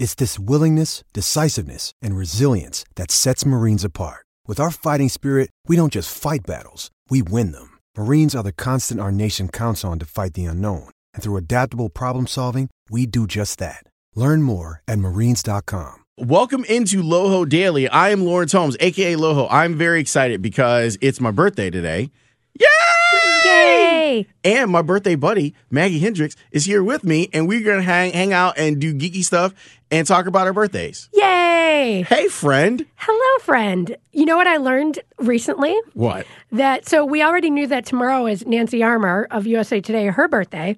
It's this willingness, decisiveness, and resilience that sets Marines apart. With our fighting spirit, we don't just fight battles, we win them. Marines are the constant our nation counts on to fight the unknown. And through adaptable problem solving, we do just that. Learn more at marines.com. Welcome into Loho Daily. I am Lawrence Holmes, aka Loho. I'm very excited because it's my birthday today. Yay! Yay! And my birthday buddy, Maggie Hendricks, is here with me, and we're gonna hang hang out and do geeky stuff and talk about our birthdays. Yay! Hey friend. Hello, friend. You know what I learned recently? What? That so we already knew that tomorrow is Nancy Armour of USA Today, her birthday.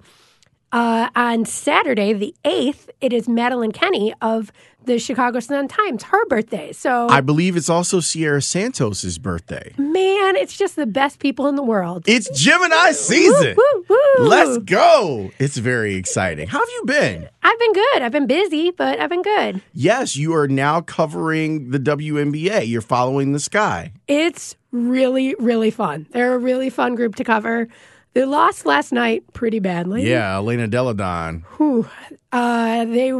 Uh, on Saturday, the 8th, it is Madeline Kenney of the Chicago Sun Times, her birthday. So, I believe it's also Sierra Santos's birthday. man, it's just the best people in the world. It's Gemini season. Woo, woo, woo. Let's go. It's very exciting. How have you been? I've been good. I've been busy, but I've been good. Yes, you are now covering the WNBA. You're following the sky. It's really, really fun. They're a really fun group to cover. They lost last night pretty badly. Yeah, Elena Delle Donne. Whew. Uh, they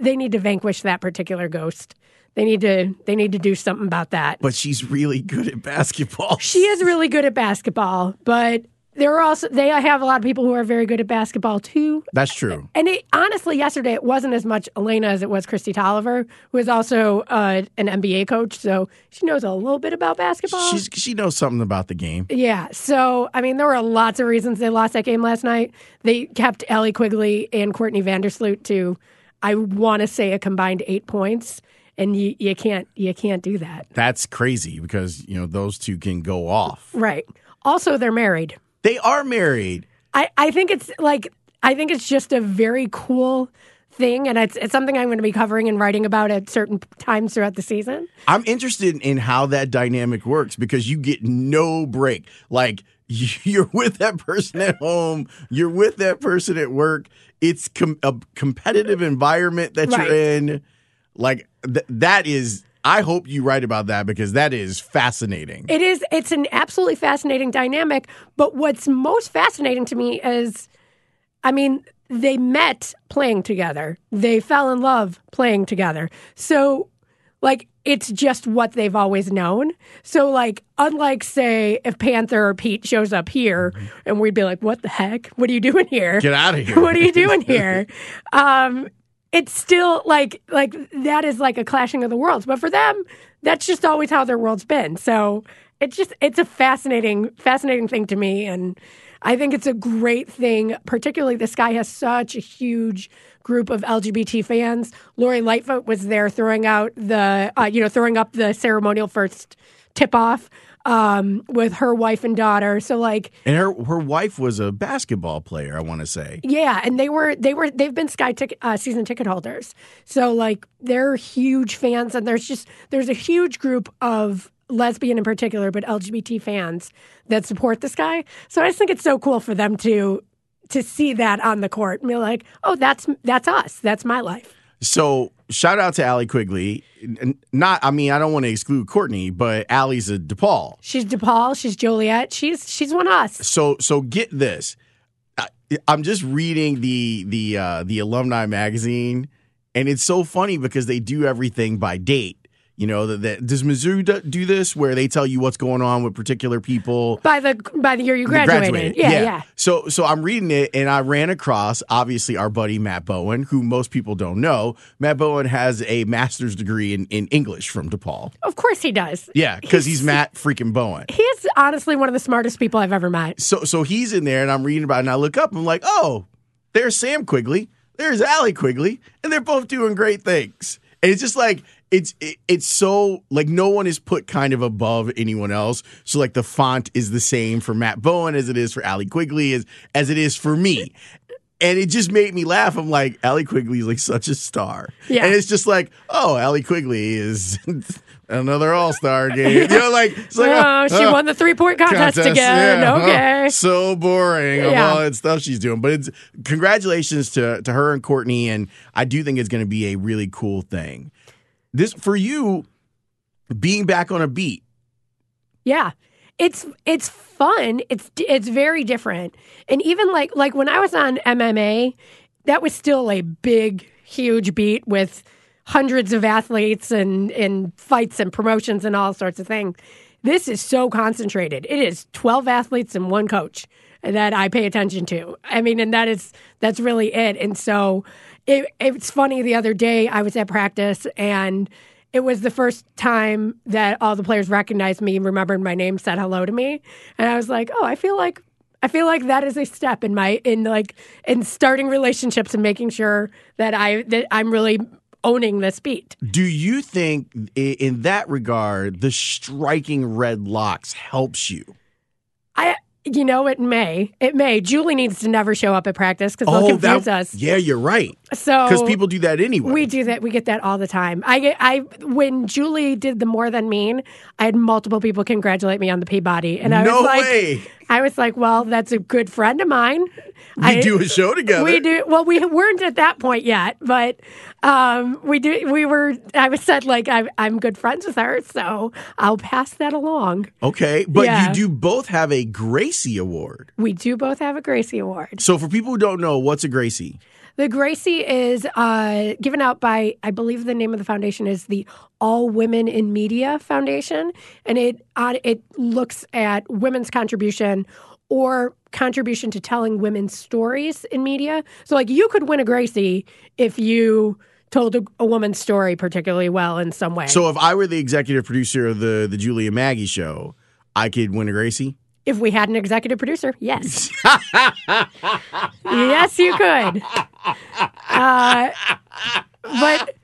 they need to vanquish that particular ghost. They need to they need to do something about that. But she's really good at basketball. She is really good at basketball, but there are also they have a lot of people who are very good at basketball too. That's true. And it, honestly, yesterday it wasn't as much Elena as it was Kristi Toliver, who is also uh, an NBA coach, so she knows a little bit about basketball. She's she knows something about the game. Yeah. So, I mean, there were lots of reasons they lost that game last night. They kept Allie Quigley and Courtney Vandersloot to, I want to say, a combined eight points, and you, you can't you can't do that. That's crazy because you know those two can go off. Right. Also, they're married. They are married. I, I think it's like I think it's just a very cool thing, and it's it's something I'm going to be covering and writing about at certain times throughout the season. I'm interested in how that dynamic works because you get no break. Like you're with that person at home, you're with that person at work. It's com- a competitive environment that Right. you're in. Like th- that is. I hope you write about that because that is fascinating. It is. It's an absolutely fascinating dynamic. But what's most fascinating to me is, I mean, they met playing together. They fell in love playing together. So, like, it's just what they've always known. So, like, unlike say if Panther or Pete shows up here, and we'd be like, "What the heck? What are you doing here? Get out of here. what are you doing here?" um, it's still like like that is like a clashing of the worlds. But for them, that's just always how their world's been. So it's just it's a fascinating fascinating thing to me, and I think it's a great thing. Particularly, this Sky has such a huge group of LGBT fans. Lori Lightfoot was there throwing out the uh, you know throwing up the ceremonial first tip off um, with her wife and daughter. So like And her her wife was a basketball player. I want to say. yeah, and they were they were they've been Sky ticket uh, season ticket holders, so like they're huge fans, and there's just there's a huge group of lesbian in particular, but LGBT fans that support this Sky. So I just think it's so cool for them to to see that on the court and be like, oh, that's that's us, that's my life. So shout out to Allie Quigley. Not, I mean, I don't want to exclude Courtney, but Allie's a DePaul. She's DePaul, she's Joliet, she's she's one of us. So, so get this. I, I'm just reading the the uh, the alumni magazine, and it's so funny because they do everything by date. You know, that, does Mizzou do, do this where they tell you what's going on with particular people? By the by the year you They graduated, yeah, yeah. So so I'm reading it and I ran across obviously our buddy Matt Bowen, who most people don't know. Matt Bowen has a master's degree in, in English from DePaul. Of course he does. Yeah, because he's Matt freaking Bowen. He is honestly one of the smartest people I've ever met. So so he's in there and I'm reading about it and I look up I'm like, oh, there's Sam Quigley, there's Allie Quigley, and they're both doing great things. And it's just like it's it, it's so like no one is put kind of above anyone else. So like the font is the same for Matt Bowen as it is for Allie Quigley as as it is for me. and it just made me laugh. I'm like, Allie Quigley is like such a star. Yeah. And it's just like, oh, Allie Quigley is another All Star game. You know, like, it's like oh, she oh, won the three point uh, contest, contest, again. yeah, oh, okay. so boring of Yeah. all that stuff she's doing. But it's congratulations to to her and Courtney, and I do think it's going to be a really cool thing. This for you being back on a beat. Yeah. It's it's fun. It's it's very different. And even like like when I was on MMA, that was still a big huge beat with hundreds of athletes and and fights and promotions and all sorts of things. This is so concentrated. It is 12 athletes and one coach that I pay attention to. I mean, and that is that's really it. And so it, it's funny. The other day I was at practice and it was the first time that all the players recognized me, remembered my name, said hello to me, and I was like, oh, I feel like I feel like that is a step in my in like in starting relationships and making sure that I that I'm really owning this beat. Do you think, in that regard, the striking red locks helps you? I you know it may it may Julie needs to never show up at practice because they'll oh, confuse us. Yeah, you're right. So Because people do that anyway. We do that. We get that all the time. I get. I when Julie did the more than mean, I had multiple people congratulate me on the Peabody, and I no was like, way. I was like, well, that's a good friend of mine. We I, do a show together. We do. Well, we weren't at that point yet, but um, we do. We were. I was said like I'm, I'm good friends with her, so I'll pass that along. Okay, but Yeah. you do both have a Gracie Award. We do both have a Gracie Award. So for people who don't know, what's a Gracie? The Gracie is uh, given out by, I believe the name of the foundation is the All Women in Media Foundation, and it uh, it looks at women's contribution or contribution to telling women's stories in media. So, like, you could win a Gracie if you told a, a woman's story particularly well in some way. So if I were the executive producer of the the Julia Maggie show, I could win a Gracie. If we had an executive producer, yes, yes, you could. Uh, but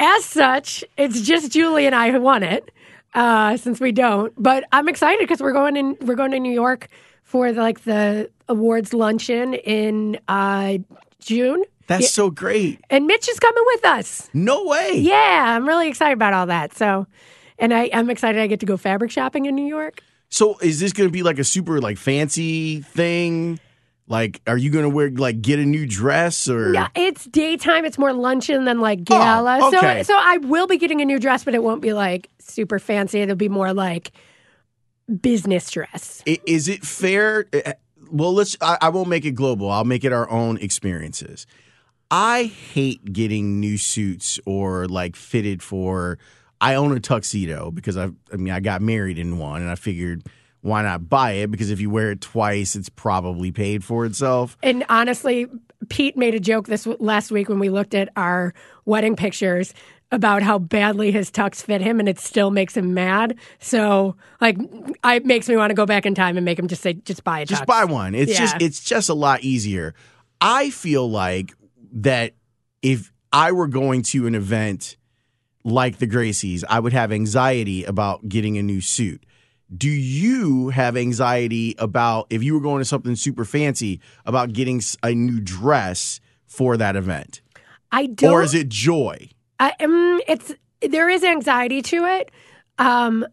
as such, it's just Julie and I who won it, uh, since we don't. But I'm excited because we're going in. We're going to New York for the, like the awards luncheon in uh, June, That's so great. and Mitch is coming with us. No way. Yeah, I'm really excited about all that. So, and I, I'm excited I get to go fabric shopping in New York. So is this going to be like a super like fancy thing? Like, are you going to wear like get a new dress or? Yeah, it's daytime. It's more luncheon than like gala. Oh, okay. So, so I will be getting a new dress, but it won't be like super fancy. It'll be more like business dress. I- Is it fair? uh, Well, let's. I, I won't make it global. I'll make it our own experiences. I hate getting new suits or like fitted for. I own a tuxedo because I. I mean, I got married in one, and I figured why not buy it? Because if you wear it twice, it's probably paid for itself. And honestly, Pete made a joke this last week when we looked at our wedding pictures about how badly his tux fit him, and it still makes him mad. So, like, I, it makes me want to go back in time and make him just say, "Just buy a tux." Just buy one. It's just it's just a lot easier. I feel like that if I were going to an event like the Gracies, I would have anxiety about getting a new suit. Do you have anxiety about if you were going to something super fancy about getting a new dress for that event? I don't. Or is it joy? I, um, it's there is anxiety to it. Um,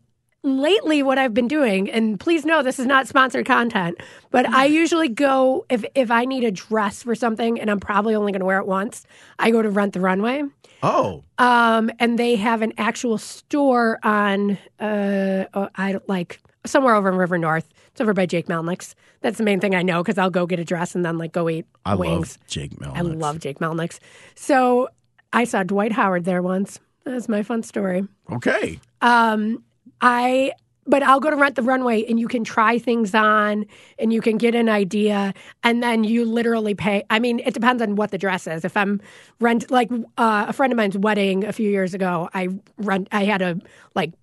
lately, what I've been doing, and please know this is not sponsored content, but I usually go if if I need a dress for something, and I'm probably only going to wear it once. I go to Rent the Runway, Oh, um, and they have an actual store on uh, uh, I like somewhere over in River North. It's over by Jake Melnick's. That's the main thing I know because I'll go get a dress and then like go eat I wings. love Jake Mel. I love Jake Melnick's. So I saw Dwight Howard there once. That's my fun story. Okay. Um, I but I'll go to rent the runway and you can try things on and you can get an idea and then you literally pay. I mean, it depends on what the dress is. If I'm rent like uh, a friend of mine's wedding a few years ago, I rent I had a like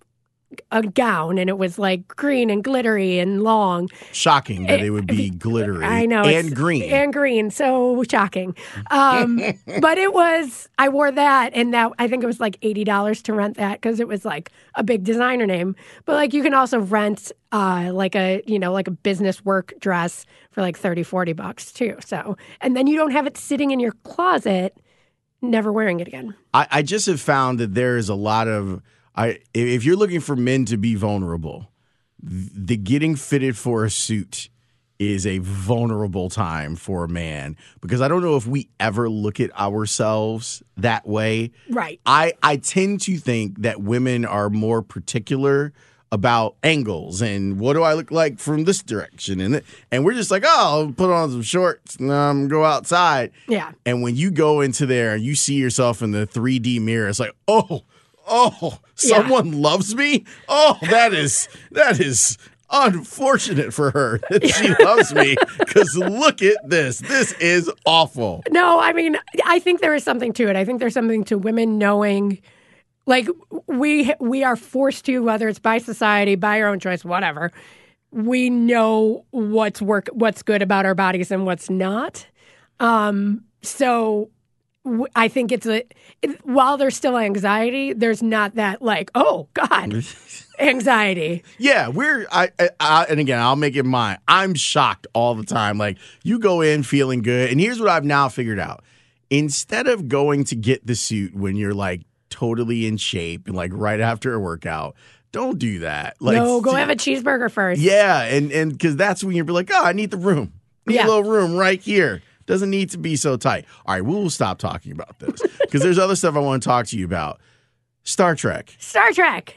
a gown and it was like green and glittery and long. Shocking that it would be glittery. I know. And green. And green. So shocking. Um, but it was, I wore that and that, I think it was like $80 to rent that because it was like a big designer name. But like you can also rent uh, like a, you know, like a business work dress for like 30, 40 bucks too. So, and then you don't have it sitting in your closet, never wearing it again. I, I just have found that there is a lot of I if you're looking for men to be vulnerable, the getting fitted for a suit is a vulnerable time for a man because I don't know if we ever look at ourselves that way. Right. I I tend to think that women are more particular about angles and what do I look like from this direction and and we're just like oh I'll put on some shorts and um, go outside Yeah. and when you go into there and you see yourself in the 3D mirror, it's like, oh, oh, Yeah. someone loves me. Oh, that is that is unfortunate for her that she loves me. Because look at this. This is awful. No, I mean, I think there is something to it. I think there's something to women knowing, like we we are forced to, whether it's by society, by our own choice, whatever. We know what's work, what's good about our bodies and what's not. Um, so I think it's a it, while there's still anxiety, there's not that like, oh God, anxiety. Yeah, we're I, I, I and again, I'll make it mine. I'm shocked all the time. Like you go in feeling good, and here's what I've now figured out: instead of going to get the suit when you're like totally in shape and like right after a workout, don't do that. Like, no, go have a cheeseburger first. Yeah, and and because that's when you're like, oh, I need the room. Need Yeah. a little room right here. Doesn't need to be so tight. All right, we'll stop talking about this because there's other stuff I want to talk to you about. Star Trek. Star Trek.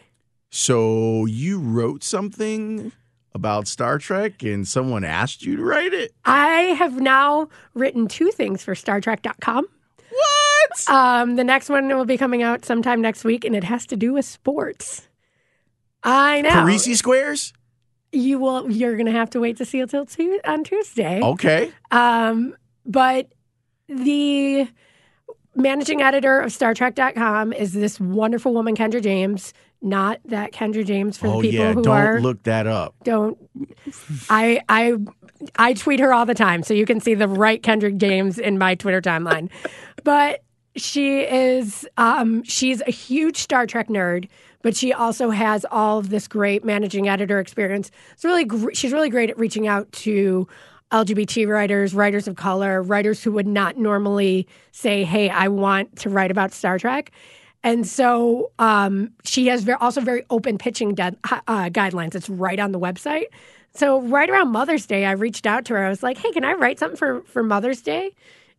So you wrote something about Star Trek and someone asked you to write it? I have now written two things for StarTrek.com. What? Um, the next one will be coming out sometime next week, and it has to do with sports. I know. Parrises squares? You will. You're going to have to wait to see it till tu- on Tuesday. Okay. Um, but the managing editor of StarTrek.com is this wonderful woman, Kendra James. Not that Kendra James for the Oh people yeah, who don't are look that up. don't I I I tweet her all the time, so you can see the right Kendra James in my Twitter timeline. but she is um, she's a huge Star Trek nerd, but she also has all of this great managing editor experience. It's really gr- she's really great at reaching out to LGBT writers, writers of color, writers who would not normally say, "Hey, I want to write about Star Trek." And so um, she has very, also very open pitching dead, uh, guidelines. It's right on the website. So right around Mother's Day, I reached out to her. I was like, "Hey, can I write something for for Mother's Day?"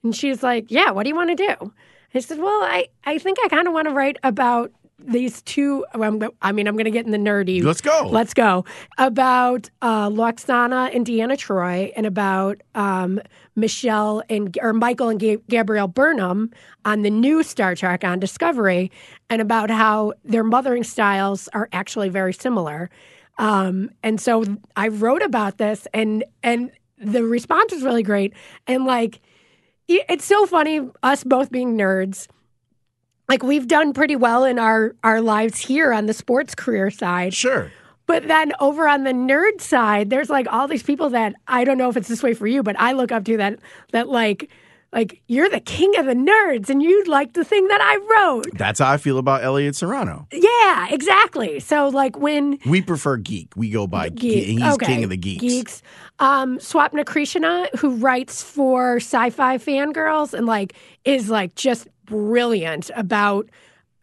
And she's like, "Yeah, what do you want to do?" I said, "Well, I I think I kind of want to write about these two. I mean, I'm going to get in the nerdy. Let's go. Let's go about uh, Lwaxana and Deanna Troi, and about um, Michelle and or Michael and Ga- Gabrielle Burnham on the new Star Trek on Discovery, and about how their mothering styles are actually very similar. Um, and so I wrote about this, and and the response was really great. And like, it's so funny us both being nerds. Like we've done pretty well in our our lives here on the sports career side. Sure. But then over on the nerd side, there's like all these people that I don't know if it's this way for you, but I look up to that that like like you're the king of the nerds and you like the thing that I wrote. That's how I feel about Elliot Serrano. Yeah, exactly. So like when We prefer geek. We go by Geek. geek. He's okay. king of the geeks. Geeks. Um, Swapna Krishna, who writes for Sci-Fi Fangirls and like is like just brilliant about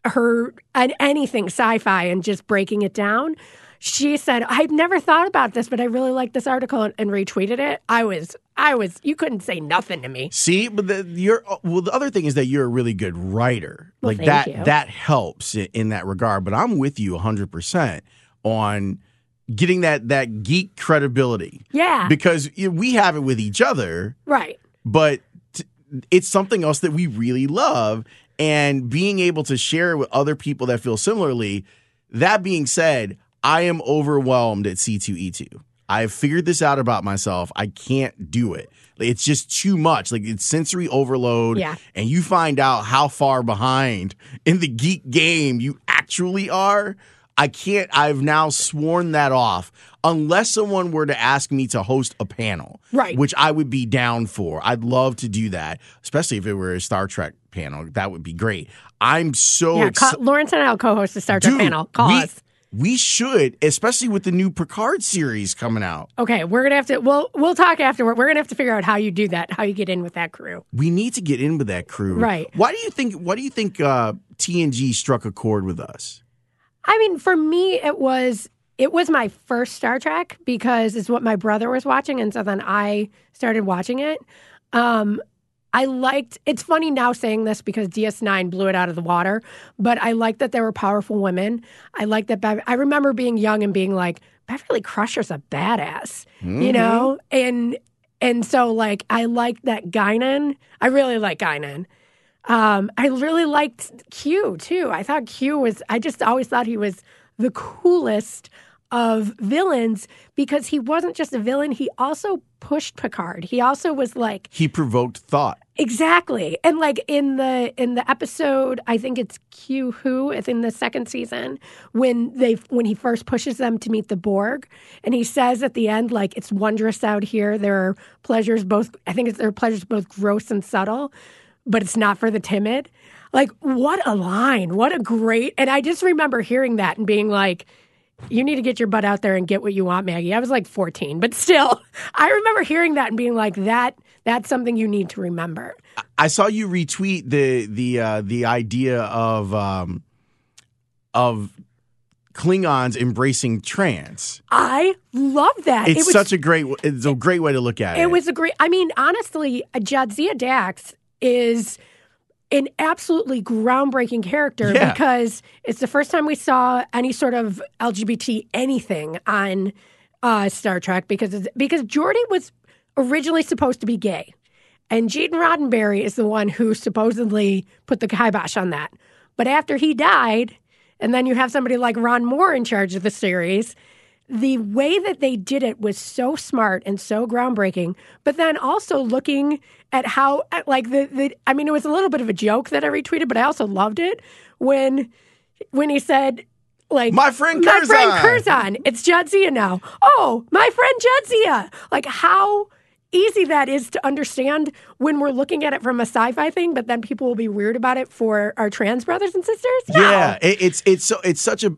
her and anything sci-fi and just breaking it down. She said, "I've never thought about this, but I really like this article," and, and retweeted it. I was, I was, you couldn't say nothing to me. See, but the, you're well. The other thing is that you're a really good writer. Well, like that. you. That helps in, that regard. But I'm with you 100 percent on getting that that geek credibility Yeah, because we have it with each other, right. but it's something else that we really love, and being able to share it with other people that feel similarly. That being said, I am overwhelmed at C2E2. I've figured this out about myself. I can't do it. It's just too much. Like it's sensory overload. Yeah. And you find out how far behind in the geek game you actually are. I can't. I've now sworn that off. Unless someone were to ask me to host a panel, Right. Which I would be down for. I'd love to do that, especially if it were a Star Trek panel. That would be great. I'm so Yeah, call, Lawrence and I'll co-host the Star Trek Dude, panel. Call we, us. We should, especially with the new Picard series coming out. Okay, we're gonna have to. We'll we'll talk afterward. We're gonna have to figure out how you do that, how you get in with that crew. We need to get in with that crew. Right. Why do you think why do you think uh, TNG struck a chord with us? I mean, for me, it was it was my first Star Trek because it's what my brother was watching, and so then I started watching it. Um, I liked. It's funny now saying this because DS9 blew it out of the water, but I liked that there were powerful women. I like that. Bev- I remember being young and being like, Beverly Crusher's a badass, you know, and and so like I liked that Guinan. I really like Guinan. Um, I really liked Q too. I thought Q was. I just always thought he was the coolest of villains because he wasn't just a villain. He also pushed Picard. He also was like He provoked thought. exactly, and like in the in the episode, I think it's Q who it's in the second season when they when he first pushes them to meet the Borg, and he says at the end like it's wondrous out here. There are pleasures both. I think it's there are pleasures both gross and subtle but it's not for the timid. Like, what a line. What a great. And I just remember hearing that and being like, you need to get your butt out there and get what you want, Maggie. I was like 14, but still, I remember hearing that and being like, that that's something you need to remember. I saw you retweet the the uh, the idea of um, of Klingons embracing trans. I love that. It's it was, such a great it's a great way to look at it. It was a great. I mean, honestly, Jadzia Dax is an absolutely groundbreaking character Yeah. because it's the first time we saw any sort of LGBT anything on uh, Star Trek because it's, because Geordi was originally supposed to be gay, and Gene Roddenberry is the one who supposedly put the kibosh on that. But after he died, and then you have somebody like Ron Moore in charge of the series, the way that they did it was so smart and so groundbreaking but then also looking at how at like the, the i mean it was a little bit of a joke that i retweeted but i also loved it when when he said like My friend my friend Curzon." Curzon, it's Jadzia now. Oh, my friend Jadzia. Like how easy that is to understand when we're looking at it from a sci-fi thing, but then people will be weird about it for our trans brothers and sisters. No. Yeah, it, it's it's so it's such a.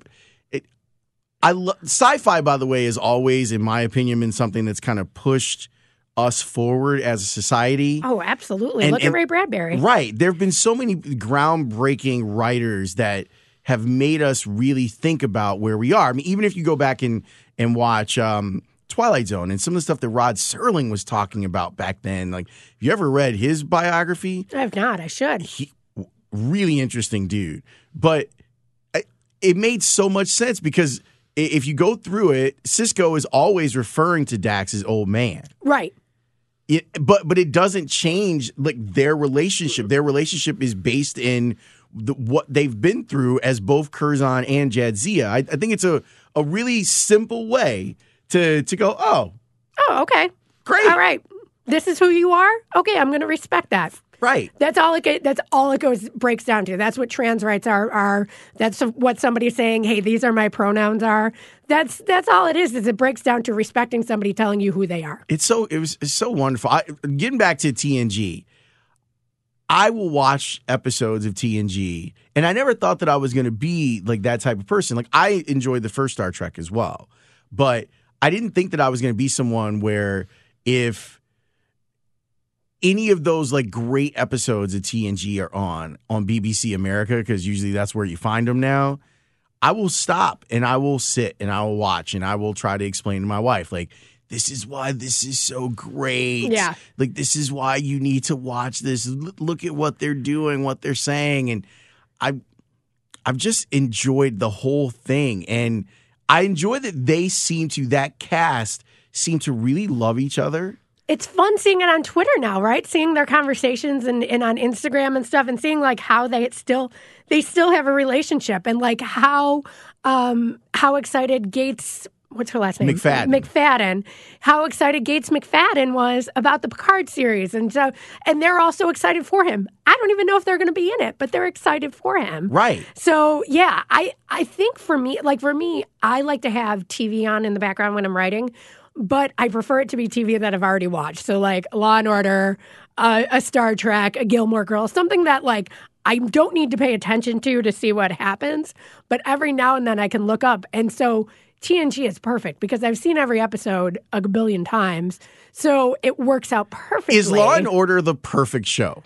I lo- sci-fi, by the way, is always, in my opinion, been something that's kind of pushed us forward as a society. Oh, absolutely. And- Look and- at Ray Bradbury. Right. There have been so many groundbreaking writers that have made us really think about where we are. I mean, even if you go back and and watch um, Twilight Zone and some of the stuff that Rod Serling was talking about back then, like, have you ever read his biography? I have not. I should. he really interesting dude but it made so much sense because if you go through it Sisko is always referring to dax as old man Right. it, but but it doesn't change like their relationship their relationship is based in the, what they've been through as both Curzon and Jadzia. I, I think it's a, a really simple way to to go oh Oh, okay. Great. All right. This is who you are. Okay, I'm going to respect that. Right That's all it. That's all it goes breaks down to. That's what trans rights are. Are that's what somebody saying, "Hey, these are my pronouns." Are that's that's all it is. Is it breaks down to respecting somebody telling you who they are. It's so it was it's so wonderful. I, getting back to TNG, I will watch episodes of TNG, and I never thought that I was going to be like that type of person. Like I enjoyed the first Star Trek as well, but I didn't think that I was going to be someone where if any of those like great episodes of TNG are on on BBC America because usually that's where you find them now. I will stop and I will sit and I will watch and I will try to explain to my wife like this is why this is so great. Yeah. Like this is why you need to watch this. L- Look at what they're doing, what they're saying and I I've just enjoyed the whole thing and I enjoy that they seem to that cast seem to really love each other. It's fun seeing it on Twitter now, right? Seeing their conversations and, and on Instagram and stuff, and seeing like how they still they still have a relationship, and like how um how excited Gates what's her last name? McFadden. McFadden. How excited Gates McFadden was about the Picard series, and so and they're also excited for him. I don't even know if they're going to be in it, but they're excited for him. Right. So yeah, I I think for me, like for me, I like to have TV on in the background when I'm writing, but I prefer it to be TV that I've already watched. So like Law and Order, uh, a Star Trek, a Gilmore Girls, something that like I don't need to pay attention to to see what happens, but every now and then I can look up. And so TNG is perfect because I've seen every episode a billion times. So it works out perfectly. Is Law and Order the perfect show?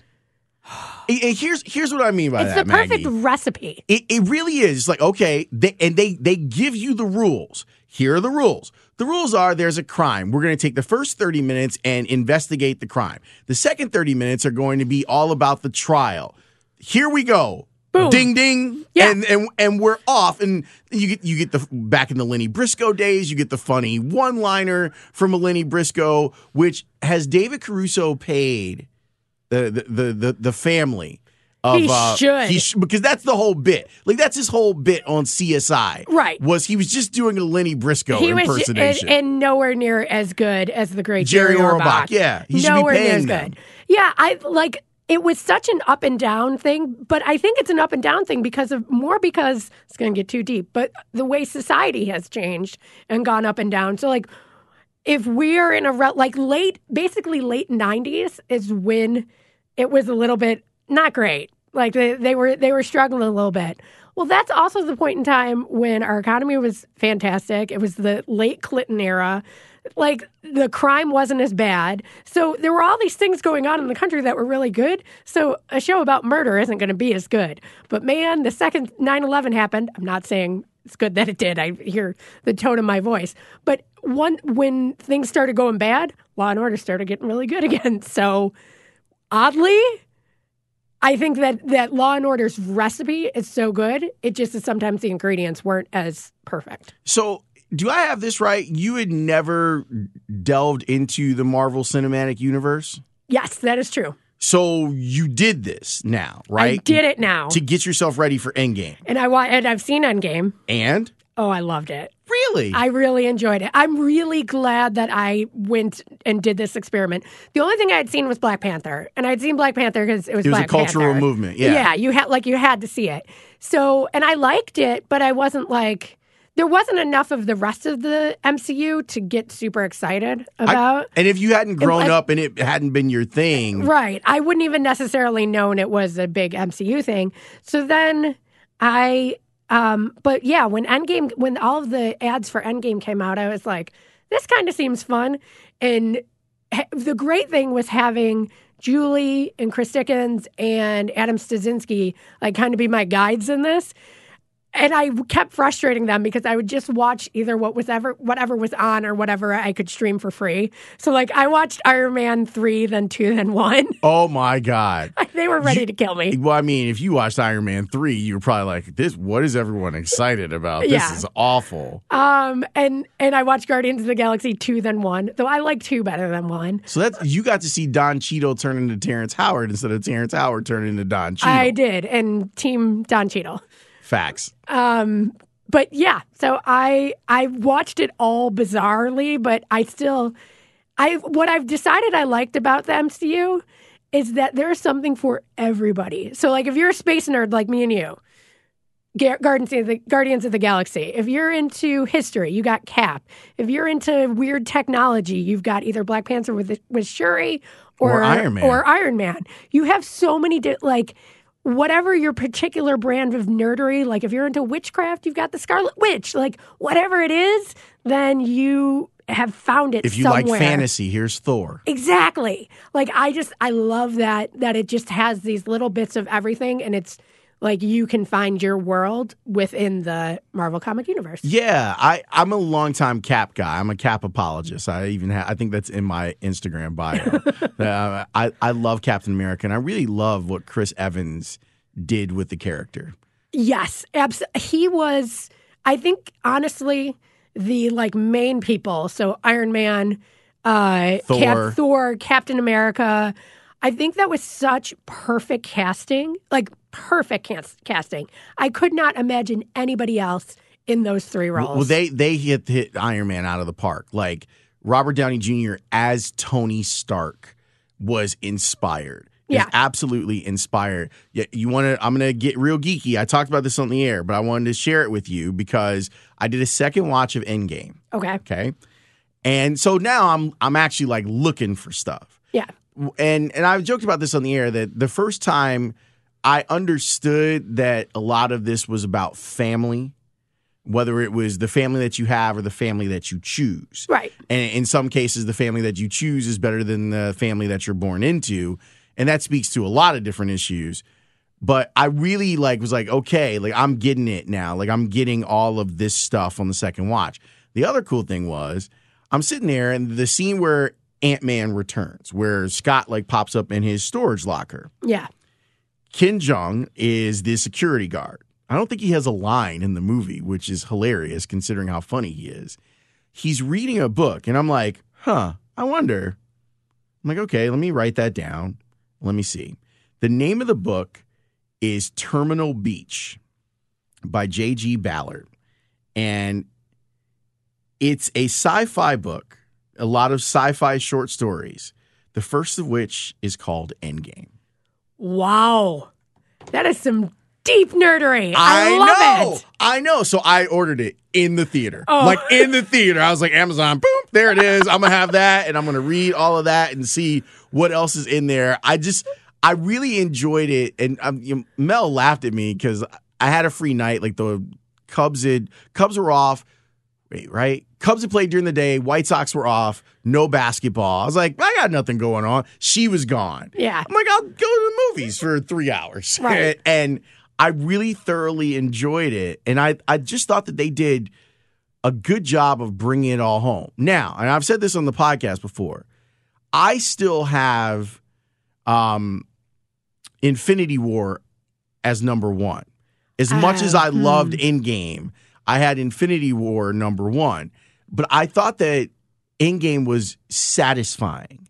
Eh, here's here's what I mean by It's that. the perfect Maggie. recipe. It, it really is. It's like, okay, they, and they they give you the rules. Here are the rules. The rules are there's a crime. We're going to take the first 30 minutes and investigate the crime. The second 30 minutes are going to be all about the trial. Here we go. Boom. Ding ding. Yeah. And and and we're off and you get you get the back in the Lenny Briscoe days, you get the funny one-liner from a Lenny Briscoe which has David Caruso paid the the the the, the family of He uh, should. he sh- because that's the whole bit. Like that's his whole bit on CSI. Right. Was he was just doing a Lenny Briscoe He was and, impersonation. and nowhere near as good as the great Jerry Jerry, Orbach, yeah. He should be nowhere near paying as good. Yeah, I like it was such an up and down thing, but I think it's an up and down thing because of more because it's going to get too deep, but the way society has changed and gone up and down. So like if we're in a re- like late basically late 90s is when it was a little bit not great. Like they, they were they were struggling a little bit. Well, that's also the point in time when our economy was fantastic. It was the late Clinton era. Like the crime wasn't as bad. So there were all these things going on in the country that were really good. So a show about murder isn't going to be as good. But man, the second 9/11 happened, I'm not saying it's good that it did. I hear the tone of my voice. But one when things started going bad, Law and Order started getting really good again. So oddly, I think that that Law and Order's recipe is so good. It just is sometimes the ingredients weren't as perfect. so do I have this right? You had never delved into the Marvel Cinematic Universe? Yes, that is true. So you did this now, right? I did it now, To get yourself ready for Endgame. and I and I've seen Endgame. And Oh, I loved it. Really? I really enjoyed it. I'm really glad that I went and did this experiment. The only thing I had seen was Black Panther, and I'd seen Black Panther because it was It was a cultural Panther. movement, yeah. yeah. You had like you had to see it. So, and I liked it, but I wasn't like there wasn't enough of the rest of the MCU to get super excited I- about. and if you hadn't grown up and it hadn't been your thing, Right. I wouldn't even necessarily known it was a big MCU thing. So then I um but yeah, when Endgame when all of the ads for Endgame came out, I was like, this kind of seems fun. And ha- the great thing was having Julie and Chris Dickens and Adam Stasinski like kind of be my guides in this. And I kept frustrating them because I would just watch either what was ever whatever was on or whatever I could stream for free. So like I watched Iron Man three, then two, then one. oh my God. they were ready to kill me. Well, I mean, if you watched Iron Man 3, you were probably like, this, what is everyone excited about? This Yeah. is awful. Um and and I watched Guardians of the Galaxy two, then one. Though I like two better than one. So that's, you got to see Don Cheadle turn into Terrence Howard instead of Terrence Howard turn into Don Cheadle. I did, and Team Don Cheadle. Facts. Um, but yeah, so I I watched it all bizarrely, but I still I what I've decided I liked about the MCU is that there's something for everybody. So like if you're a space nerd like me and you, Guardians of the Guardians of the Galaxy. If you're into history, you got Cap. If you're into weird technology, you've got either Black Panther with with Shuri or, Or Iron Man. Or Iron Man. You have so many di- like whatever your particular brand of nerdery. Like if you're into witchcraft, you've got the Scarlet Witch. Like whatever it is, then you have found it. If you somewhere. like fantasy, here's Thor. Exactly. Like I just I love that that it just has these little bits of everything and it's like you can find your world within the Marvel comic universe. Yeah, I, I'm a longtime Cap guy. I'm a Cap apologist. I even ha- I think that's in my Instagram bio. uh, I, I love Captain America, and I really love what Chris Evans did with the character. Yes, abs- he was I think honestly the like main people. So Iron Man, uh Thor. Cap- Thor, Captain America. I think that was such perfect casting, like perfect cas- casting. I could not imagine anybody else in those three roles. Well, they they hit hit Iron Man out of the park. Like Robert Downey Jr. as Tony Stark was inspired. Yeah. absolutely inspired. Yeah, you want to? I'm gonna get real geeky. I talked about this on the air, but I wanted to share it with you because I did a second watch of Endgame. okay. Okay, and so now I'm I'm actually like looking for stuff Yeah. and and I've joked about this on the air that the first time I understood that a lot of this was about family, whether it was the family that you have or the family that you choose. Right. And in some cases, the family that you choose is better than the family that you're born into, and that speaks to a lot of different issues. But I really like was like, okay, like I'm getting it now. Like I'm getting all of this stuff on the second watch. The other cool thing was I'm sitting there and the scene where Ant Man returns, where Scott like pops up in his storage locker. Yeah. Ken Jeong is the security guard. I don't think he has a line in the movie, which is hilarious considering how funny he is. He's reading a book, and I'm like, huh, I wonder. I'm like, okay, let me write that down. Let me see. The name of the book is Terminal Beach by J.G. Ballard. And it's a sci fi book, a lot of sci fi short stories, the first of which is called Endgame. Wow. That is some deep nerdery. I, love know. it. I know. So I ordered it in the theater. Oh. Like in the theater. I was like, Amazon, boom, there it is. I'm going to have that and I'm going to read all of that and see what else is in there. I just, I really enjoyed it. And um, you Mel laughed at me because I had a free night. Like the Cubs had, Cubs were off. Wait, right? Cubs had played during the day. White Sox were off. No basketball. I was like, I got nothing going on. She was gone. Yeah. I'm like, I'll go to the movies for three hours. Right. and I really thoroughly enjoyed it. And I, I just thought that they did a good job of bringing it all home. Now, and I've said this on the podcast before, I still have um, Infinity War as number one. As much as I Uh, hmm. loved Endgame, I had Infinity War number one. But I thought that Endgame was satisfying.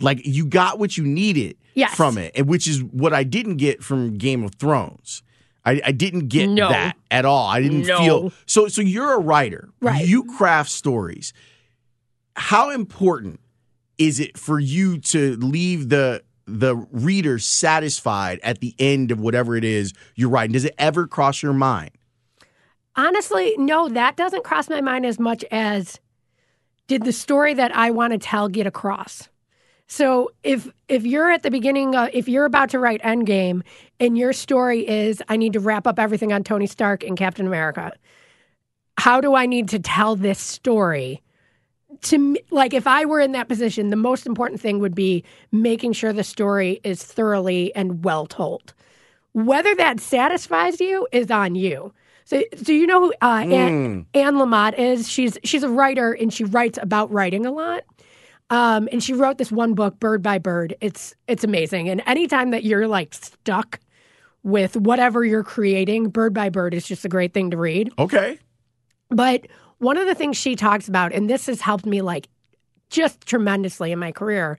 Like you got what you needed Yes. from it, and which is what I didn't get from Game of Thrones. I, I didn't get No. that at all. I didn't No. feel so. So you're a writer, Right. You craft stories. How important is it for you to leave the the reader satisfied at the end of whatever it is you're writing? Does it ever cross your mind? Honestly, no, that doesn't cross my mind as much as did the story that I want to tell get across. So if if you're at the beginning, uh, if you're about to write Endgame, and your story is I need to wrap up everything on Tony Stark and Captain America, how do I need to tell this story? To me, like if I were in that position, the most important thing would be making sure the story is thoroughly and well told. Whether that satisfies you is on you. So, do you know who uh, Anne, Anne Lamott is? She's she's a writer and she writes about writing a lot. Um, and she wrote this one book, Bird by Bird. It's it's amazing. And anytime that you're like stuck with whatever you're creating, Bird by Bird is just a great thing to read. Okay. But one of the things she talks about, and this has helped me like just tremendously in my career,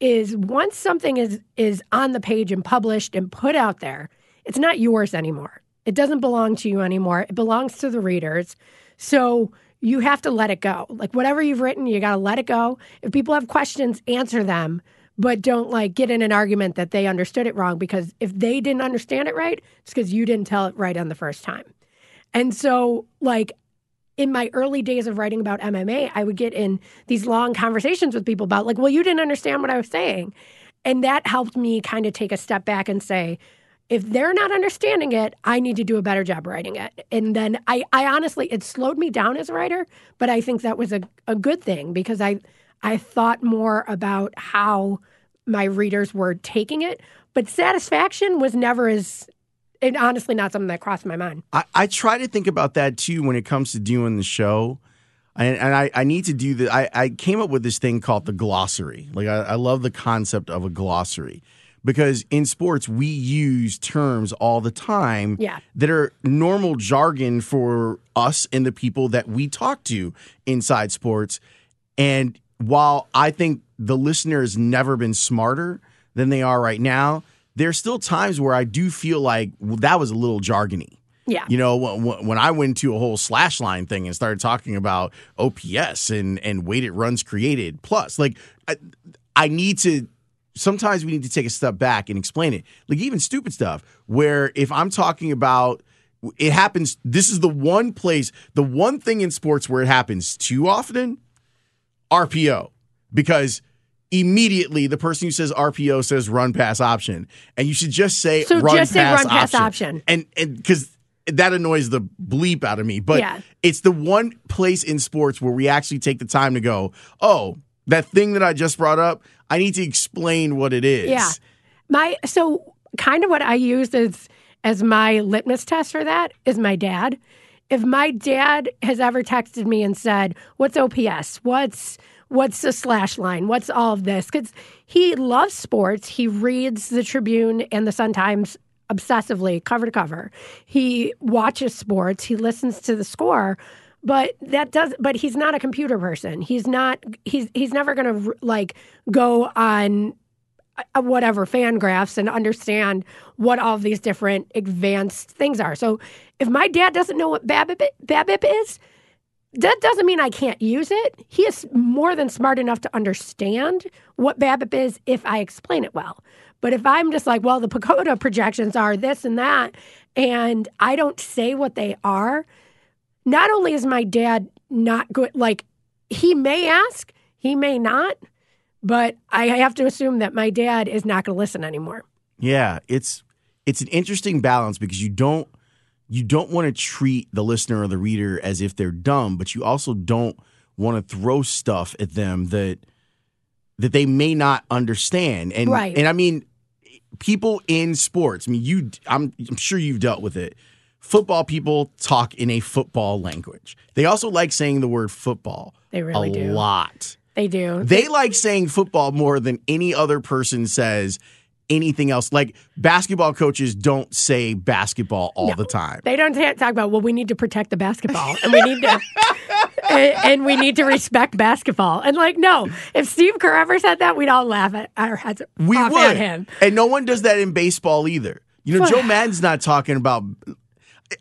is once something is is on the page and published and put out there, it's not yours anymore. It doesn't belong to you anymore. It belongs to the readers. So you have to let it go. Like whatever you've written, you got to let it go. If people have questions, answer them, but don't like get in an argument that they understood it wrong because if they didn't understand it right, it's because you didn't tell it right on the first time. And so, like, in my early days of writing about MMA, I would get in these long conversations with people about, like, well, you didn't understand what I was saying. And that helped me kind of take a step back and say, if they're not understanding it, I need to do a better job writing it. And then I, I honestly, it slowed me down as a writer, but I think that was a, a good thing because I, I thought more about how my readers were taking it. But satisfaction was never as, it honestly not something that crossed my mind. I, I try to think about that too when it comes to doing the show. And, and I, I need to do the I, I came up with this thing called the glossary. Like I, I love the concept of a glossary. Because in sports we use terms all the time Yeah. that are normal jargon for us and the people that we talk to inside sports. And while I think the listener has never been smarter than they are right now, there's still times where I do feel like well, that was a little jargony. Yeah. You know, when, I went to a whole slash line thing and started talking about OPS and and weighted runs created plus, like I, I need to. Sometimes we need to take a step back and explain it. Like even stupid stuff where if I'm talking about it happens this is the one place the one thing in sports where it happens too often RPO because immediately the person who says RPO says run pass option, and you should just say So run just say pass run pass option. option. and and because that annoys the bleep out of me. But Yeah. it's the one place in sports where we actually take the time to go, oh, that thing that I just brought up, I need to explain what it is. Yeah. My so kind of what I use as as my litmus test for that is my dad. If my dad has ever texted me and said, "What's OPS? What's what's the slash line? What's all of this?" Because he loves sports. He reads the Tribune and the Sun Times obsessively, cover to cover. He watches sports. He listens to the score. But that does. But he's not a computer person. He's not. He's he's never going to like go on uh, whatever FanGraphs and understand what all these different advanced things are. So if my dad doesn't know what BABIP, BABIP is, that doesn't mean I can't use it. He is more than smart enough to understand what BABIP is if I explain it well. But if I'm just like, well, the PECOTA projections are this and that, and I don't say what they are, not only is my dad not good, like he may ask, he may not, but I have to assume that my dad is not going to listen anymore. Yeah, it's it's an interesting balance because you don't you don't want to treat the listener or the reader as if they're dumb, but you also don't want to throw stuff at them that that they may not understand. And Right. and I mean people in sports, I mean you I'm I'm sure you've dealt with it. Football people talk in a football language. They also like saying the word football They really do. a do. lot. They do. They like saying football more than any other person says anything else. Like basketball coaches don't say basketball all the time. They don't talk about well, we need to protect the basketball, and we need to, and, and we need to respect basketball. And like, no, if Steve Kerr ever said that, we'd all laugh at our heads We would. at him. And no one does that in baseball either. You know, Joe Maddon's not talking about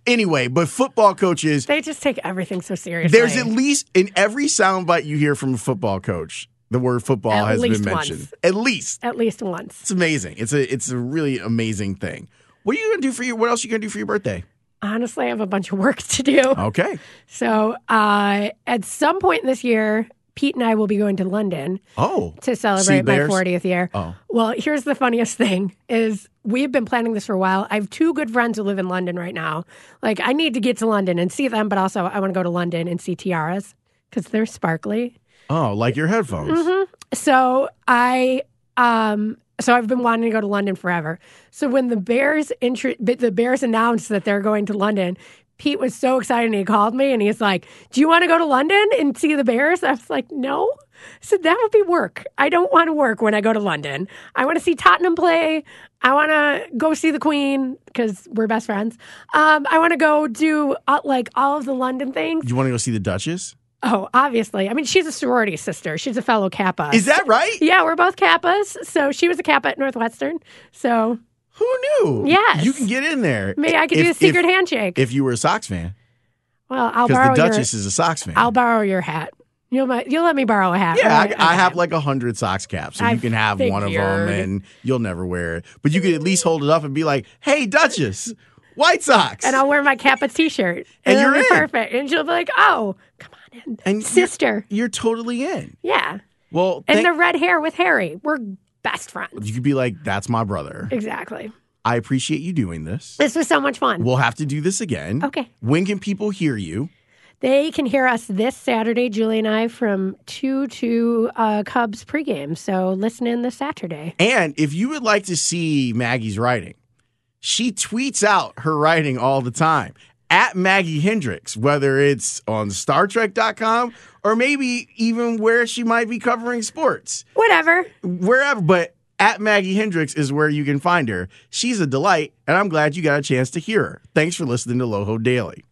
anyway, but football coaches, They just take everything so seriously. there's at least in every soundbite you hear from a football coach, the word football At has been mentioned. once. At least. at least once. It's amazing. It's a it's a really amazing thing. What are you gonna do for your what else are you gonna do for your birthday? Honestly, I have a bunch of work to do. Okay. So, uh, at some point this year, Pete and I will be going to London Oh. to celebrate my 40th year. Oh. Well, here's the funniest thing is we've been planning this for a while. I have two good friends who live in London right now. Like I need to get to London and see them, but also I want to go to London and see tiaras because they're sparkly. Oh, like your headphones. Mm-hmm. So I um so I've been wanting to go to London forever. So when the Bears intro- the Bears announced that they're going to London, Pete was so excited and he called me and he's like, "Do you want to go to London and see the Bears?" I was like, "No." Said that would be work. I don't want to work when I go to London. I want to see Tottenham play. I want to go see the Queen because we're best friends. Um, I want to go do uh, like all of the London things. You want to go see the Duchess? Oh, obviously. I mean, she's a sorority sister. She's a fellow Kappa. Is that right? Yeah, we're both Kappas. So she was a Kappa at Northwestern. So Who knew? Yes. You can get in there. maybe I could do a secret if, handshake. If you were a Sox fan, well, I'll because borrow the your. Duchess is a Sox fan. I'll borrow your hat. You'll you'll let me borrow a hat. yeah, right? I, I have like a hundred Sox caps, so I you can have one of them, and you'll never wear it. But you could at least hold it up and be like, "Hey, Duchess, White Sox." and I'll wear my Kappa T-shirt, And it'll you're in. perfect. And she'll be like, "Oh, come on in, And you're- sister." You're totally in. Yeah, Well, and thank- the red hair with Harry. We're best friends. you could be like, "That's my brother." Exactly. I appreciate you doing this. This was so much fun. We'll have to do this again. Okay. When can people hear you? They can hear us this Saturday, Julie and I, from 2 to uh, Cubs pregame. So listen in this Saturday. And if you would like to see Maggie's writing, she tweets out her writing all the time at Maggie Hendricks, whether it's on StarTrek.com or maybe even where she might be covering sports, Whatever. wherever. But at Maggie Hendricks is where you can find her. She's a delight, and I'm glad you got a chance to hear her. Thanks for listening to Loho Daily.